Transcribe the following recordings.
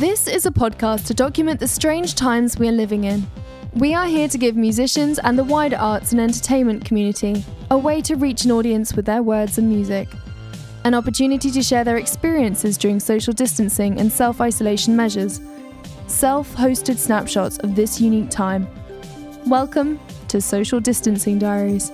This is a podcast to document the strange times we are living in. We are here to give musicians and the wider arts and entertainment community a way to reach an audience with their words and music, an opportunity to share their experiences during social distancing and self isolation measures, self hosted snapshots of this unique time. Welcome to Social Distancing Diaries.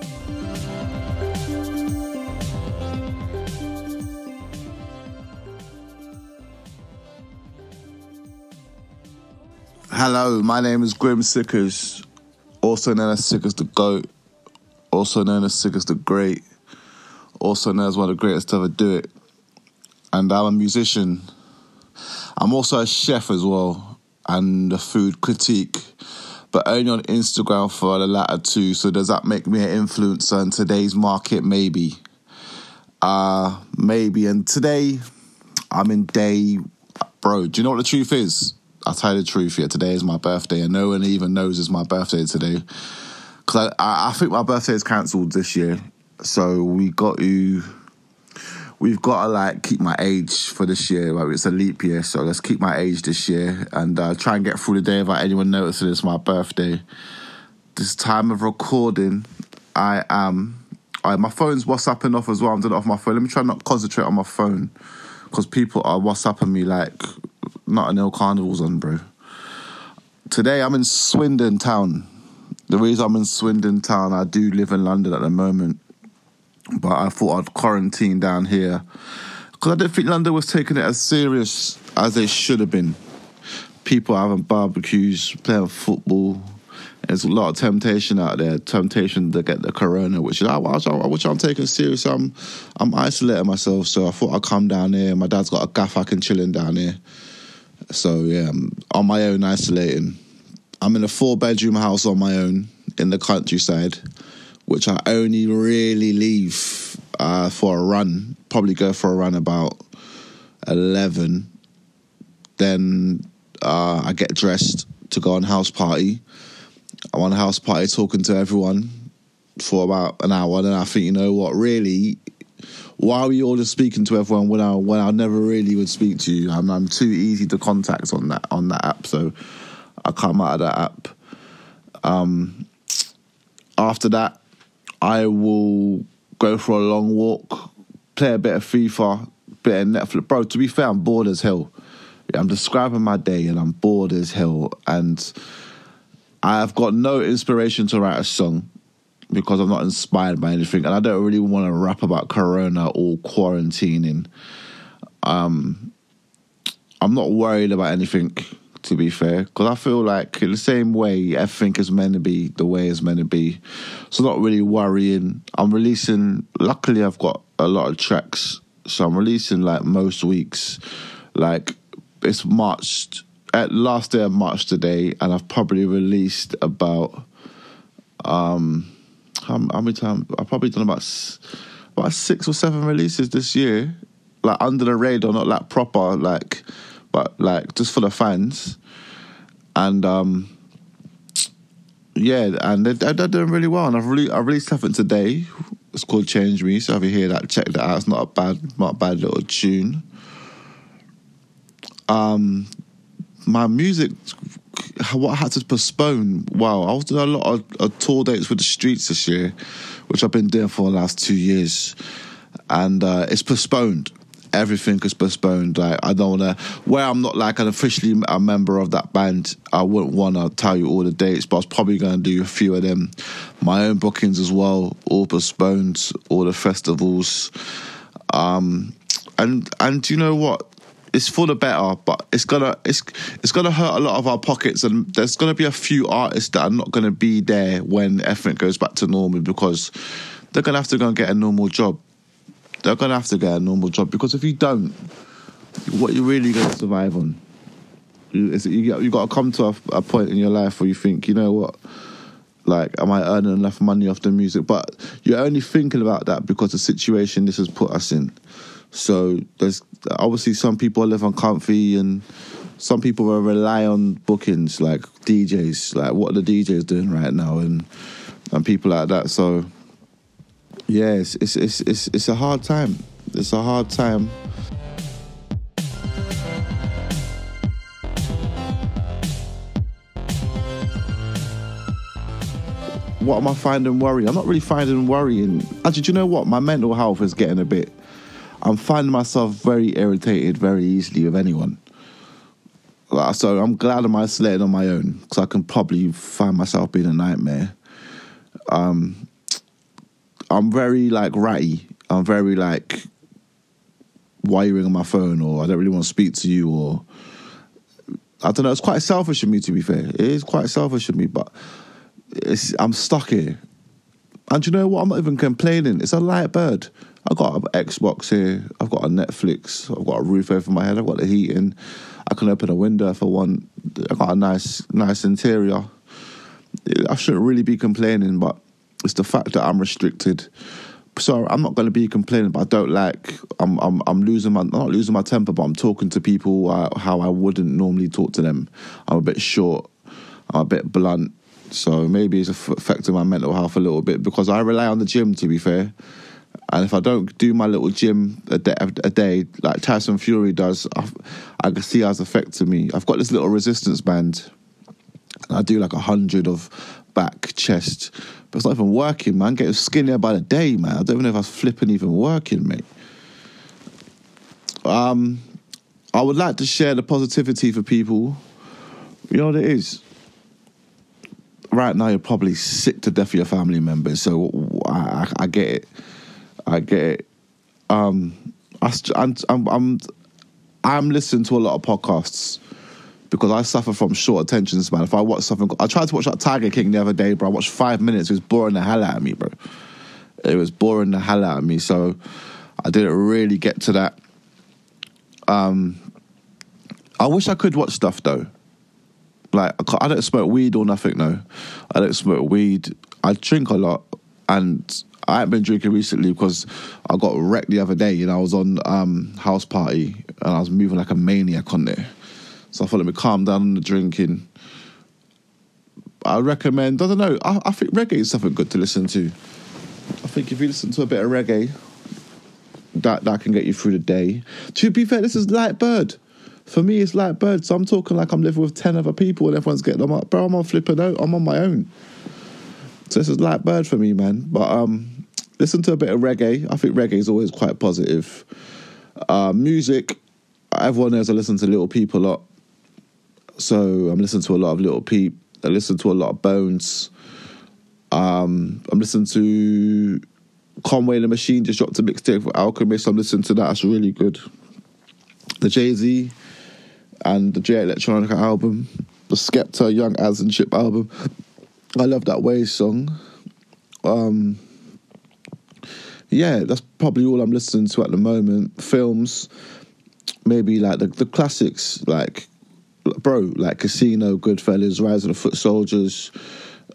Hello, my name is Grim Sickers, also known as Sickers the Goat, also known as Sickers the Great, also known as one of the greatest to ever do it. And I'm a musician. I'm also a chef as well, and a food critique, but only on Instagram for the latter two. So does that make me an influencer in today's market? Maybe. Uh, maybe. And today, I'm in day, bro. Do you know what the truth is? I'll tell you the truth here. Today is my birthday, and no one even knows it's my birthday today. Because I, I, think my birthday is cancelled this year, so we got to we've got to like keep my age for this year. Like it's a leap year, so let's keep my age this year and uh, try and get through the day without anyone noticing it's my birthday. This time of recording, I am. My phone's WhatsApping off as well. I'm doing it off my phone. Let me try not concentrate on my phone because people are WhatsApping me like not an ill carnival's on, bro. Today I'm in Swindon town. The reason I'm in Swindon town, I do live in London at the moment, but I thought I'd quarantine down here because I didn't think London was taking it as serious as they should have been. People having barbecues, playing football. There's a lot of temptation out there, temptation to get the corona, which is which I'm taking serious. I'm I'm isolating myself, so I thought I'd come down here. My dad's got a gaff I can chill in down here. So yeah, on my own, isolating. I'm in a four bedroom house on my own in the countryside, which I only really leave uh, for a run. Probably go for a run about eleven. Then uh, I get dressed to go on house party. I'm on a house party talking to everyone for about an hour. Then I think, you know what, really, why are we all just speaking to everyone when I when I never really would speak to you? I'm, I'm too easy to contact on that on that app, so I come out of that app. Um, after that, I will go for a long walk, play a bit of FIFA, bit of Netflix. Bro, to be fair, I'm bored as hell. I'm describing my day and I'm bored as hell, and I've got no inspiration to write a song because I'm not inspired by anything, and I don't really want to rap about Corona or quarantining. Um, I'm not worried about anything, to be fair, because I feel like in the same way everything is meant to be the way it's meant to be. So not really worrying. I'm releasing. Luckily, I've got a lot of tracks, so I'm releasing like most weeks. Like it's March at last day of March today, and I've probably released about um how, how many times? I've probably done about about six or seven releases this year, like under the radar, not like proper, like, but like just for the fans, and um, yeah, and they're, they're doing really well. And I've really I released something today. It's called Change Me. So if you hear that, check that out. It's not a bad, not a bad little tune. Um, my music what I had to postpone. Wow, I was doing a lot of, of, tour dates with the streets this year, which I've been doing for the last two years, and uh, it's postponed. Everything is postponed. Like I don't wanna. Where I'm not like an officially a member of that band, I wouldn't wanna tell you all the dates, but I was probably gonna do a few of them. My own bookings as well, all postponed. All the festivals. Um, and and you know what? It's for the better, but it's gonna it's it's gonna hurt a lot of our pockets, and there's gonna be a few artists that are not gonna be there when everything goes back to normal because they're gonna have to go and get a normal job. They're gonna have to get a normal job because if you don't, what you're really gonna survive on is you you got to come to a, a point in your life where you think, you know what, like, am I earning enough money off the music? But you're only thinking about that because the situation this has put us in. So there's obviously some people live on comfy and some people rely on bookings like DJs, like what the DJs doing right now and and people like that. So yeah, it's it's it's it's, it's a hard time. It's a hard time. What am I finding worrying? I'm not really finding worrying. Actually, do you know what? My mental health is getting a bit I'm finding myself very irritated very easily with anyone. So I'm glad I'm isolated on my own because I can probably find myself being a nightmare. Um, I'm very like ratty. I'm very like, why are you ringing my phone? Or I don't really want to speak to you. Or I don't know. It's quite selfish of me, to be fair. It is quite selfish of me, but I'm stuck here. And you know what? I'm not even complaining. It's a light bird. I've got an Xbox here. I've got a Netflix. I've got a roof over my head. I've got the heating. I can open a window if I want. I've got a nice, nice interior. I shouldn't really be complaining, but it's the fact that I'm restricted. So I'm not going to be complaining, but I don't like. I'm I'm I'm losing my not losing my temper, but I'm talking to people uh, how I wouldn't normally talk to them. I'm a bit short. I'm a bit blunt. So maybe it's affecting my mental health a little bit because I rely on the gym. To be fair, and if I don't do my little gym a day, a day like Tyson Fury does, I, I can see how it's affecting me. I've got this little resistance band. And I do like a hundred of back, chest, but it's not even working, man. getting skinnier by the day, man. I don't even know if I was flipping even working, mate. Um, I would like to share the positivity for people. You know what it is? Right now, you're probably sick to death of your family members, so I, I, I get it. I get it. Um, I, I'm, I'm, I'm, I'm listening to a lot of podcasts because I suffer from short attention span. If I watch something, I tried to watch that Tiger King the other day, bro. I watched five minutes. It was boring the hell out of me, bro. It was boring the hell out of me. So I didn't really get to that. Um, I wish I could watch stuff though. Like I, don't smoke weed or nothing. No, I don't smoke weed. I drink a lot, and I haven't been drinking recently because I got wrecked the other day. You know, I was on um, house party and I was moving like a maniac on there. So I thought let me calm down on the drinking. I recommend. I don't know. I, I think reggae is something good to listen to. I think if you listen to a bit of reggae, that that can get you through the day. To be fair, this is light bird. For me, it's light bird. So I'm talking like I'm living with ten other people and everyone's getting up. Bro, I'm on flipping out. I'm on my own. So this is light bird for me, man. But um, listen to a bit of reggae. I think reggae is always quite positive. Uh, music. Everyone knows I listen to Little Peep a lot. So I'm listening to a lot of Little Peep. I listen to a lot of Bones. Um, I'm listening to Conway the Machine just dropped a mixtape for Alchemist. I'm listening to that. That's really good. The Jay Z and the Jay Electronica album, the Skepta Young Adz and Chip album. I love that Waze song. Um, yeah, that's probably all I'm listening to at the moment. Films, maybe like the, the classics, like bro, like Casino, Goodfellas, Rise of the Foot Soldiers.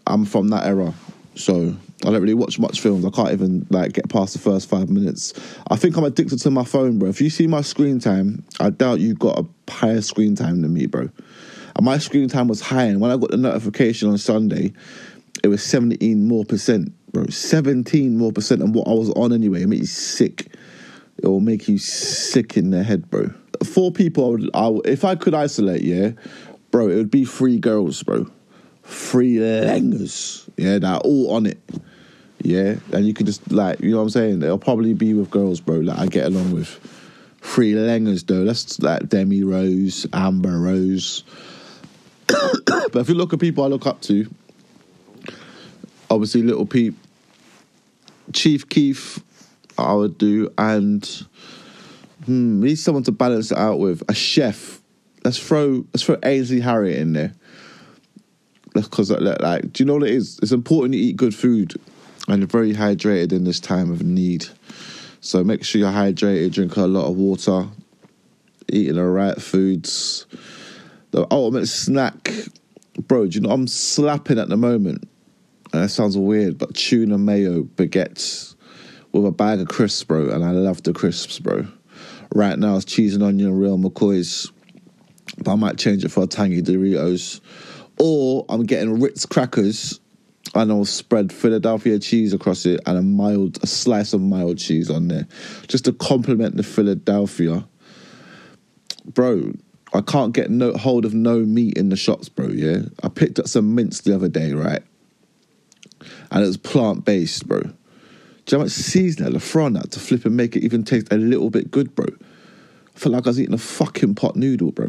I'm from that era, so I don't really watch much films. I can't even like get past the first five minutes. I think I'm addicted to my phone, bro. If you see my screen time, I doubt you got a higher screen time than me, bro. And my screen time was high, and when I got the notification on Sunday, it was 17 more percent, bro. 17 more percent than what I was on anyway. It makes you sick. It will make you sick in the head, bro. Four people, I would, I if I could isolate, yeah, bro, it would be three girls, bro. Three langers, yeah, that are all on it. Yeah, and you could just like, you know what I'm saying? They'll probably be with girls, bro. Like I get along with three langers, though. That's like Demi Rose, Amber Rose. but if you look at people I look up to, obviously Little Peep, Chief Keef, I would do, and hmm, need someone to balance it out with a chef. Let's throw let's throw Ainsley Harriott in there. Because uh, like, like, do you know what it is? It's important to eat good food, and you're very hydrated in this time of need. So make sure you're hydrated, drink a lot of water, eating the right foods. The ultimate snack, bro. Do you know I'm slapping at the moment? And that sounds weird, but tuna mayo baguettes with a bag of crisps, bro. And I love the crisps, bro. Right now it's cheese and onion, real McCoy's, but I might change it for a tangy Doritos. Or I'm getting Ritz crackers and I'll spread Philadelphia cheese across it and a mild, a slice of mild cheese on there, just to complement the Philadelphia. Bro, I can't get no hold of no meat in the shops, bro. Yeah, I picked up some mince the other day, right? and it was plant based, bro. Do you know how much seasoning I throw on that to flip and make it even taste a little bit good, bro? I feel like I was eating a fucking pot noodle, bro.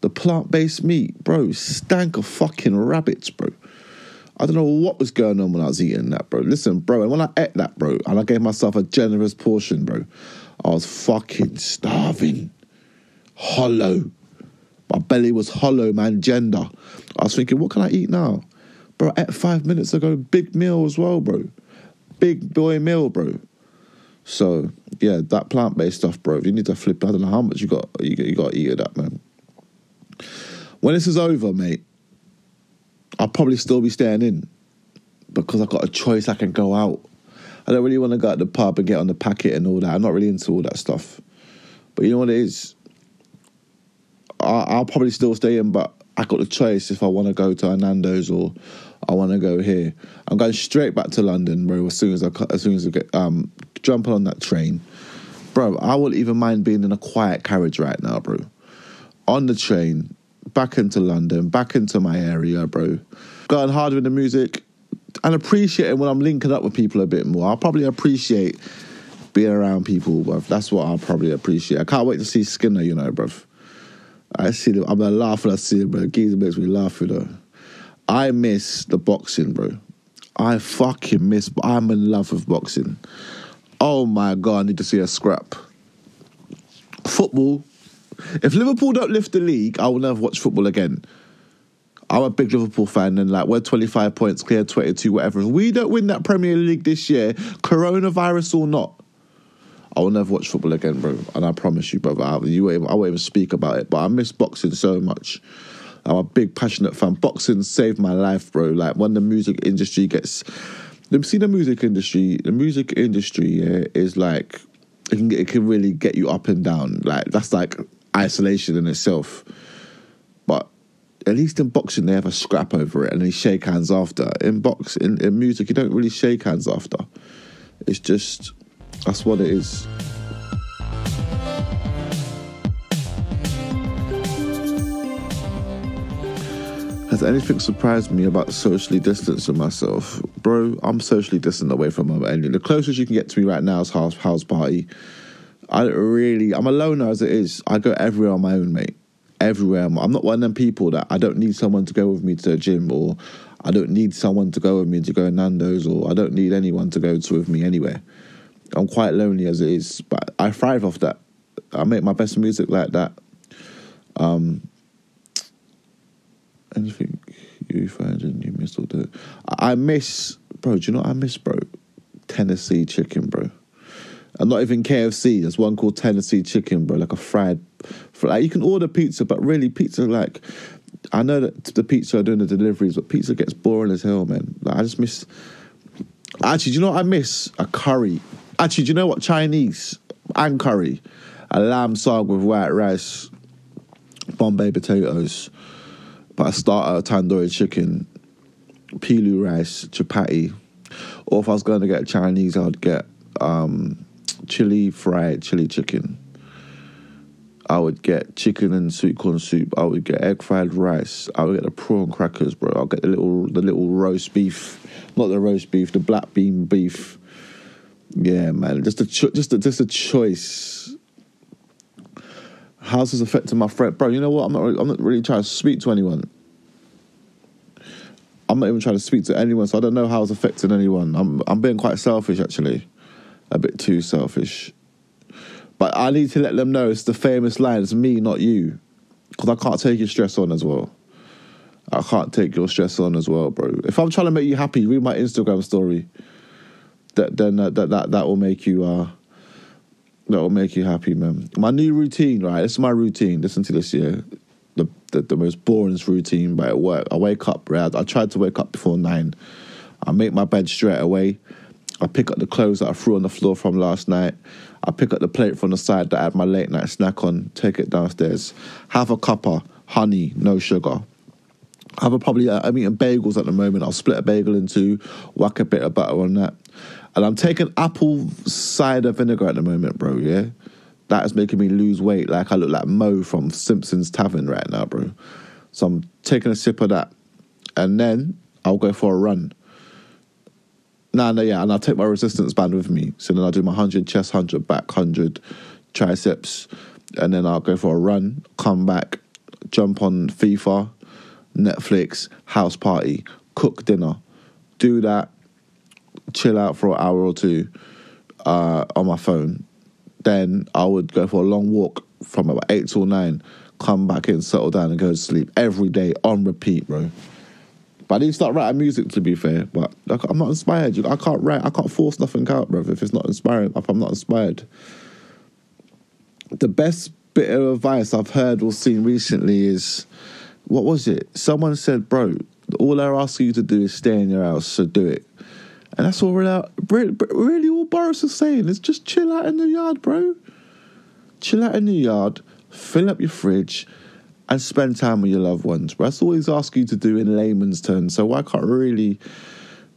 The plant based meat, bro, stank of fucking rabbits, bro. I don't know what was going on when I was eating that, bro. Listen, bro, and when I ate that, bro, and I gave myself a generous portion, bro, I was fucking starving. Hollow. My belly was hollow, man, gender. I was thinking, what can I eat now? Bro, I ate five minutes ago, big meal as well, bro. Big boy meal, bro. So, yeah, that plant based stuff, bro. If you need to flip, I don't know how much you got you, you got to eat of that, man. When this is over, mate, I'll probably still be staying in because I've got a choice. I can go out. I don't really want to go at the pub and get on the packet and all that. I'm not really into all that stuff. But you know what it is? I, will probably still stay in, but I got the choice if I want to go to Hernando's or I want to go here. I'm going straight back to London, bro. As soon as I as soon as I get um jumping on that train, bro. I wouldn't even mind being in a quiet carriage right now, bro. On the train, back into London, back into my area, bro. Going harder in the music and appreciating when I'm linking up with people a bit more. I'll probably appreciate being around people, bro. That's what I'll probably appreciate. I can't wait to see Skinner, you know, bro. I see them. I'm gonna laugh when I see him, bro. Geezer makes me laugh, you know. I miss the boxing, bro. I fucking miss. I'm in love with boxing. Oh my god, I need to see a scrap. Football if Liverpool don't lift the league, I will never watch football again. I'm a big Liverpool fan, and like we're 25 points clear, 22, whatever. If we don't win that Premier League this year, coronavirus or not, I will never watch football again, bro. And I promise you, brother, I, you won't, I won't even speak about it. But I miss boxing so much. I'm a big passionate fan. Boxing saved my life, bro. Like when the music industry gets, see the music industry. The music industry yeah, is like it can, it can really get you up and down. Like that's like isolation in itself. But at least in boxing, they have a scrap over it and they shake hands after. In box, in, in music, you don't really shake hands after. It's just that's what it is. Has anything surprised me about socially distancing myself? Bro, I'm socially distant away from my and the closest you can get to me right now is house house party. I really, I'm a loner as it is. I go everywhere on my own, mate. Everywhere. I'm not one of them people that I don't need someone to go with me to the gym or I don't need someone to go with me to go to Nando's or I don't need anyone to go to with me anywhere. I'm quite lonely as it is, but I thrive off that. I make my best music like that. Um, anything you find and you miss all. I miss, bro. Do you know I miss, bro? Tennessee chicken, bro and not even KFC. There's one called Tennessee Chicken, bro, like a fried. Like you can order pizza, but really pizza like. I know that the pizza are doing the deliveries, but pizza gets boring as hell, man. Like I just miss. Actually, do you know what I miss? A curry. Actually, do you know what Chinese and curry, a lamb saag with white rice, Bombay potatoes, but a starter tandoori chicken, pilau rice, chapati. Or if I was going to get Chinese, I'd get um, chili fried chili chicken. I would get chicken and sweet corn soup. I would get egg fried rice. I would get the prawn crackers, bro. I'll get the little the little roast beef, not the roast beef, the black bean beef. Yeah, man, just a cho- just a, just a choice. How's this affecting my friend, bro? You know what? I'm not really, I'm not really trying to speak to anyone. I'm not even trying to speak to anyone, so I don't know how it's affecting anyone. I'm I'm being quite selfish actually a bit too selfish. But I need to let them know it's the famous line, it's me, not you. Because I can't take your stress on as well. I can't take your stress on as well, bro. If I'm trying to make you happy, read my Instagram story. That then that that that, that will make you uh that will make you happy, man. My new routine, right? This is my routine. Listen to this, yeah. The the, the most boring routine, but at work. I wake up, right? I tried to wake up before nine. I make my bed straight away. I pick up the clothes that I threw on the floor from last night. I pick up the plate from the side that I had my late night snack on, take it downstairs, have a cuppa, honey, no sugar. Have a probably, uh, I'm eating bagels at the moment. I'll split a bagel in two, whack a bit of butter on that. And I'm taking apple cider vinegar at the moment, bro, yeah? That is making me lose weight like I look like Moe from Simpsons Tavern right now, bro. So I'm taking a sip of that. And then I'll go for a run No, no, yeah, and I'll take my resistance band with me. So then I'll do my 100 chest, 100 back, 100 triceps, and then I'll go for a run, come back, jump on FIFA, Netflix, house party, cook dinner, do that, chill out for an hour or two uh, on my phone. Then I would go for a long walk from about 8 till 9, come back in, settle down, and go to sleep every day on repeat, bro. But I didn't start writing music to be fair. But I'm not inspired. I can't write. I can't force nothing out, bro. If it's not inspiring, if I'm not inspired. The best bit of advice I've heard or seen recently is, what was it? Someone said, bro, all they're asking you to do is stay in your house, so do it. And that's all really, really all Boris is saying is just chill out in the yard, bro. Chill out in the yard, fill up your fridge, and spend time with your loved ones. But that's all he's asking you to do in layman's terms. So why can't really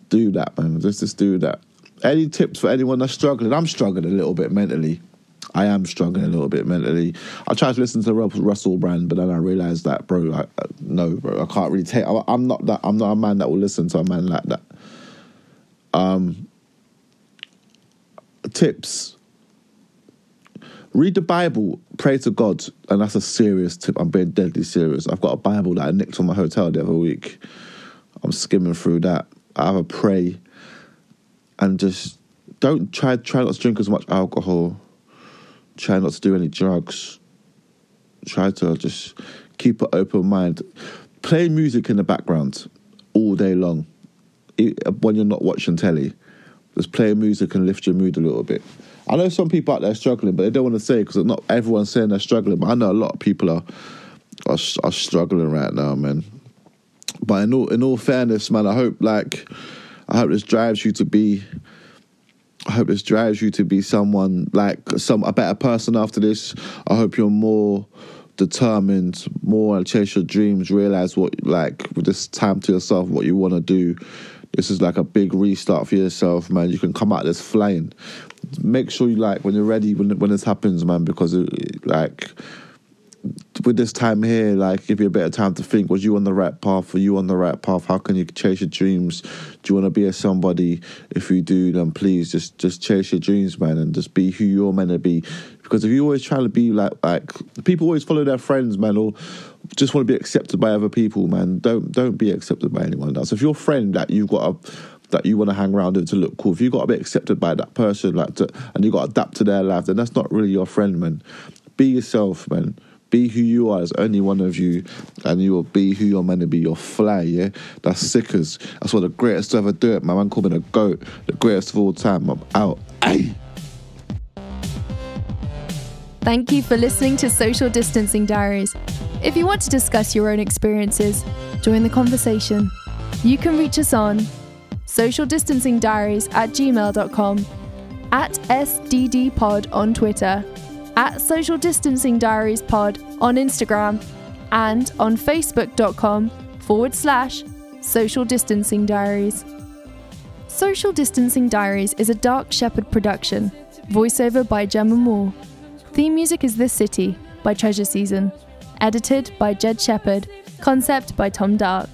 do that, man? Let's just do that. Any tips for anyone that's struggling? I'm struggling a little bit mentally. I am struggling a little bit mentally. I tried to listen to Russell Brand, but then I realized that, bro, I, no, bro, I can't really take. I, am not that. I'm not a man that will listen to a man like that. Um, tips Read the Bible, pray to God, and that's a serious tip. I'm being deadly serious. I've got a Bible that I nicked from my hotel the other week. I'm skimming through that. I have a pray, and just don't try try not to drink as much alcohol. Try not to do any drugs. Try to just keep an open mind. Play music in the background all day long when you're not watching telly. Just play music and lift your mood a little bit. I know some people out there struggling, but they don't want to say because not everyone's saying they're struggling. But I know a lot of people are are, are struggling right now, man. But in all in all fairness, man, I hope like I hope this drives you to be. I hope this drives you to be someone like some a better person after this. I hope you're more determined, more and chase your dreams, realize what like with this time to yourself, what you want to do. This is like a big restart for yourself, man. You can come out this flying make sure you like when you're ready when when this happens, man, because it, like with this time here, like give you a bit of time to think, was you on the right path? Were you on the right path? How can you chase your dreams? Do you want to be a somebody? If you do, then please just just chase your dreams, man, and just be who you're meant to be. Because if you're always try to be like like people always follow their friends, man, or just want to be accepted by other people, man. Don't don't be accepted by anyone else. If your friend that you've got a that you want to hang around with to look cool, if you got to be accepted by that person, like, to, and you got to adapt to their life, then that's not really your friend, man. Be yourself, man. Be who you are. There's only one of you, and you will be who you're meant to be. You're fly, yeah. That's sickers. That's what the greatest to ever do it. My man called me the goat, the greatest of all time. I'm out. Ay. Thank you for listening to Social Distancing Diaries. If you want to discuss your own experiences, join the conversation. You can reach us on social distancing diaries at gmail.com, at SDDpod on Twitter, at social distancing diaries pod on Instagram, and on facebook.com forward slash social distancing diaries. Social Distancing Diaries is a Dark Shepherd production, voiceover by Gemma Moore. Theme music is This City by Treasure Season, edited by Jed Shepherd, concept by Tom Dark.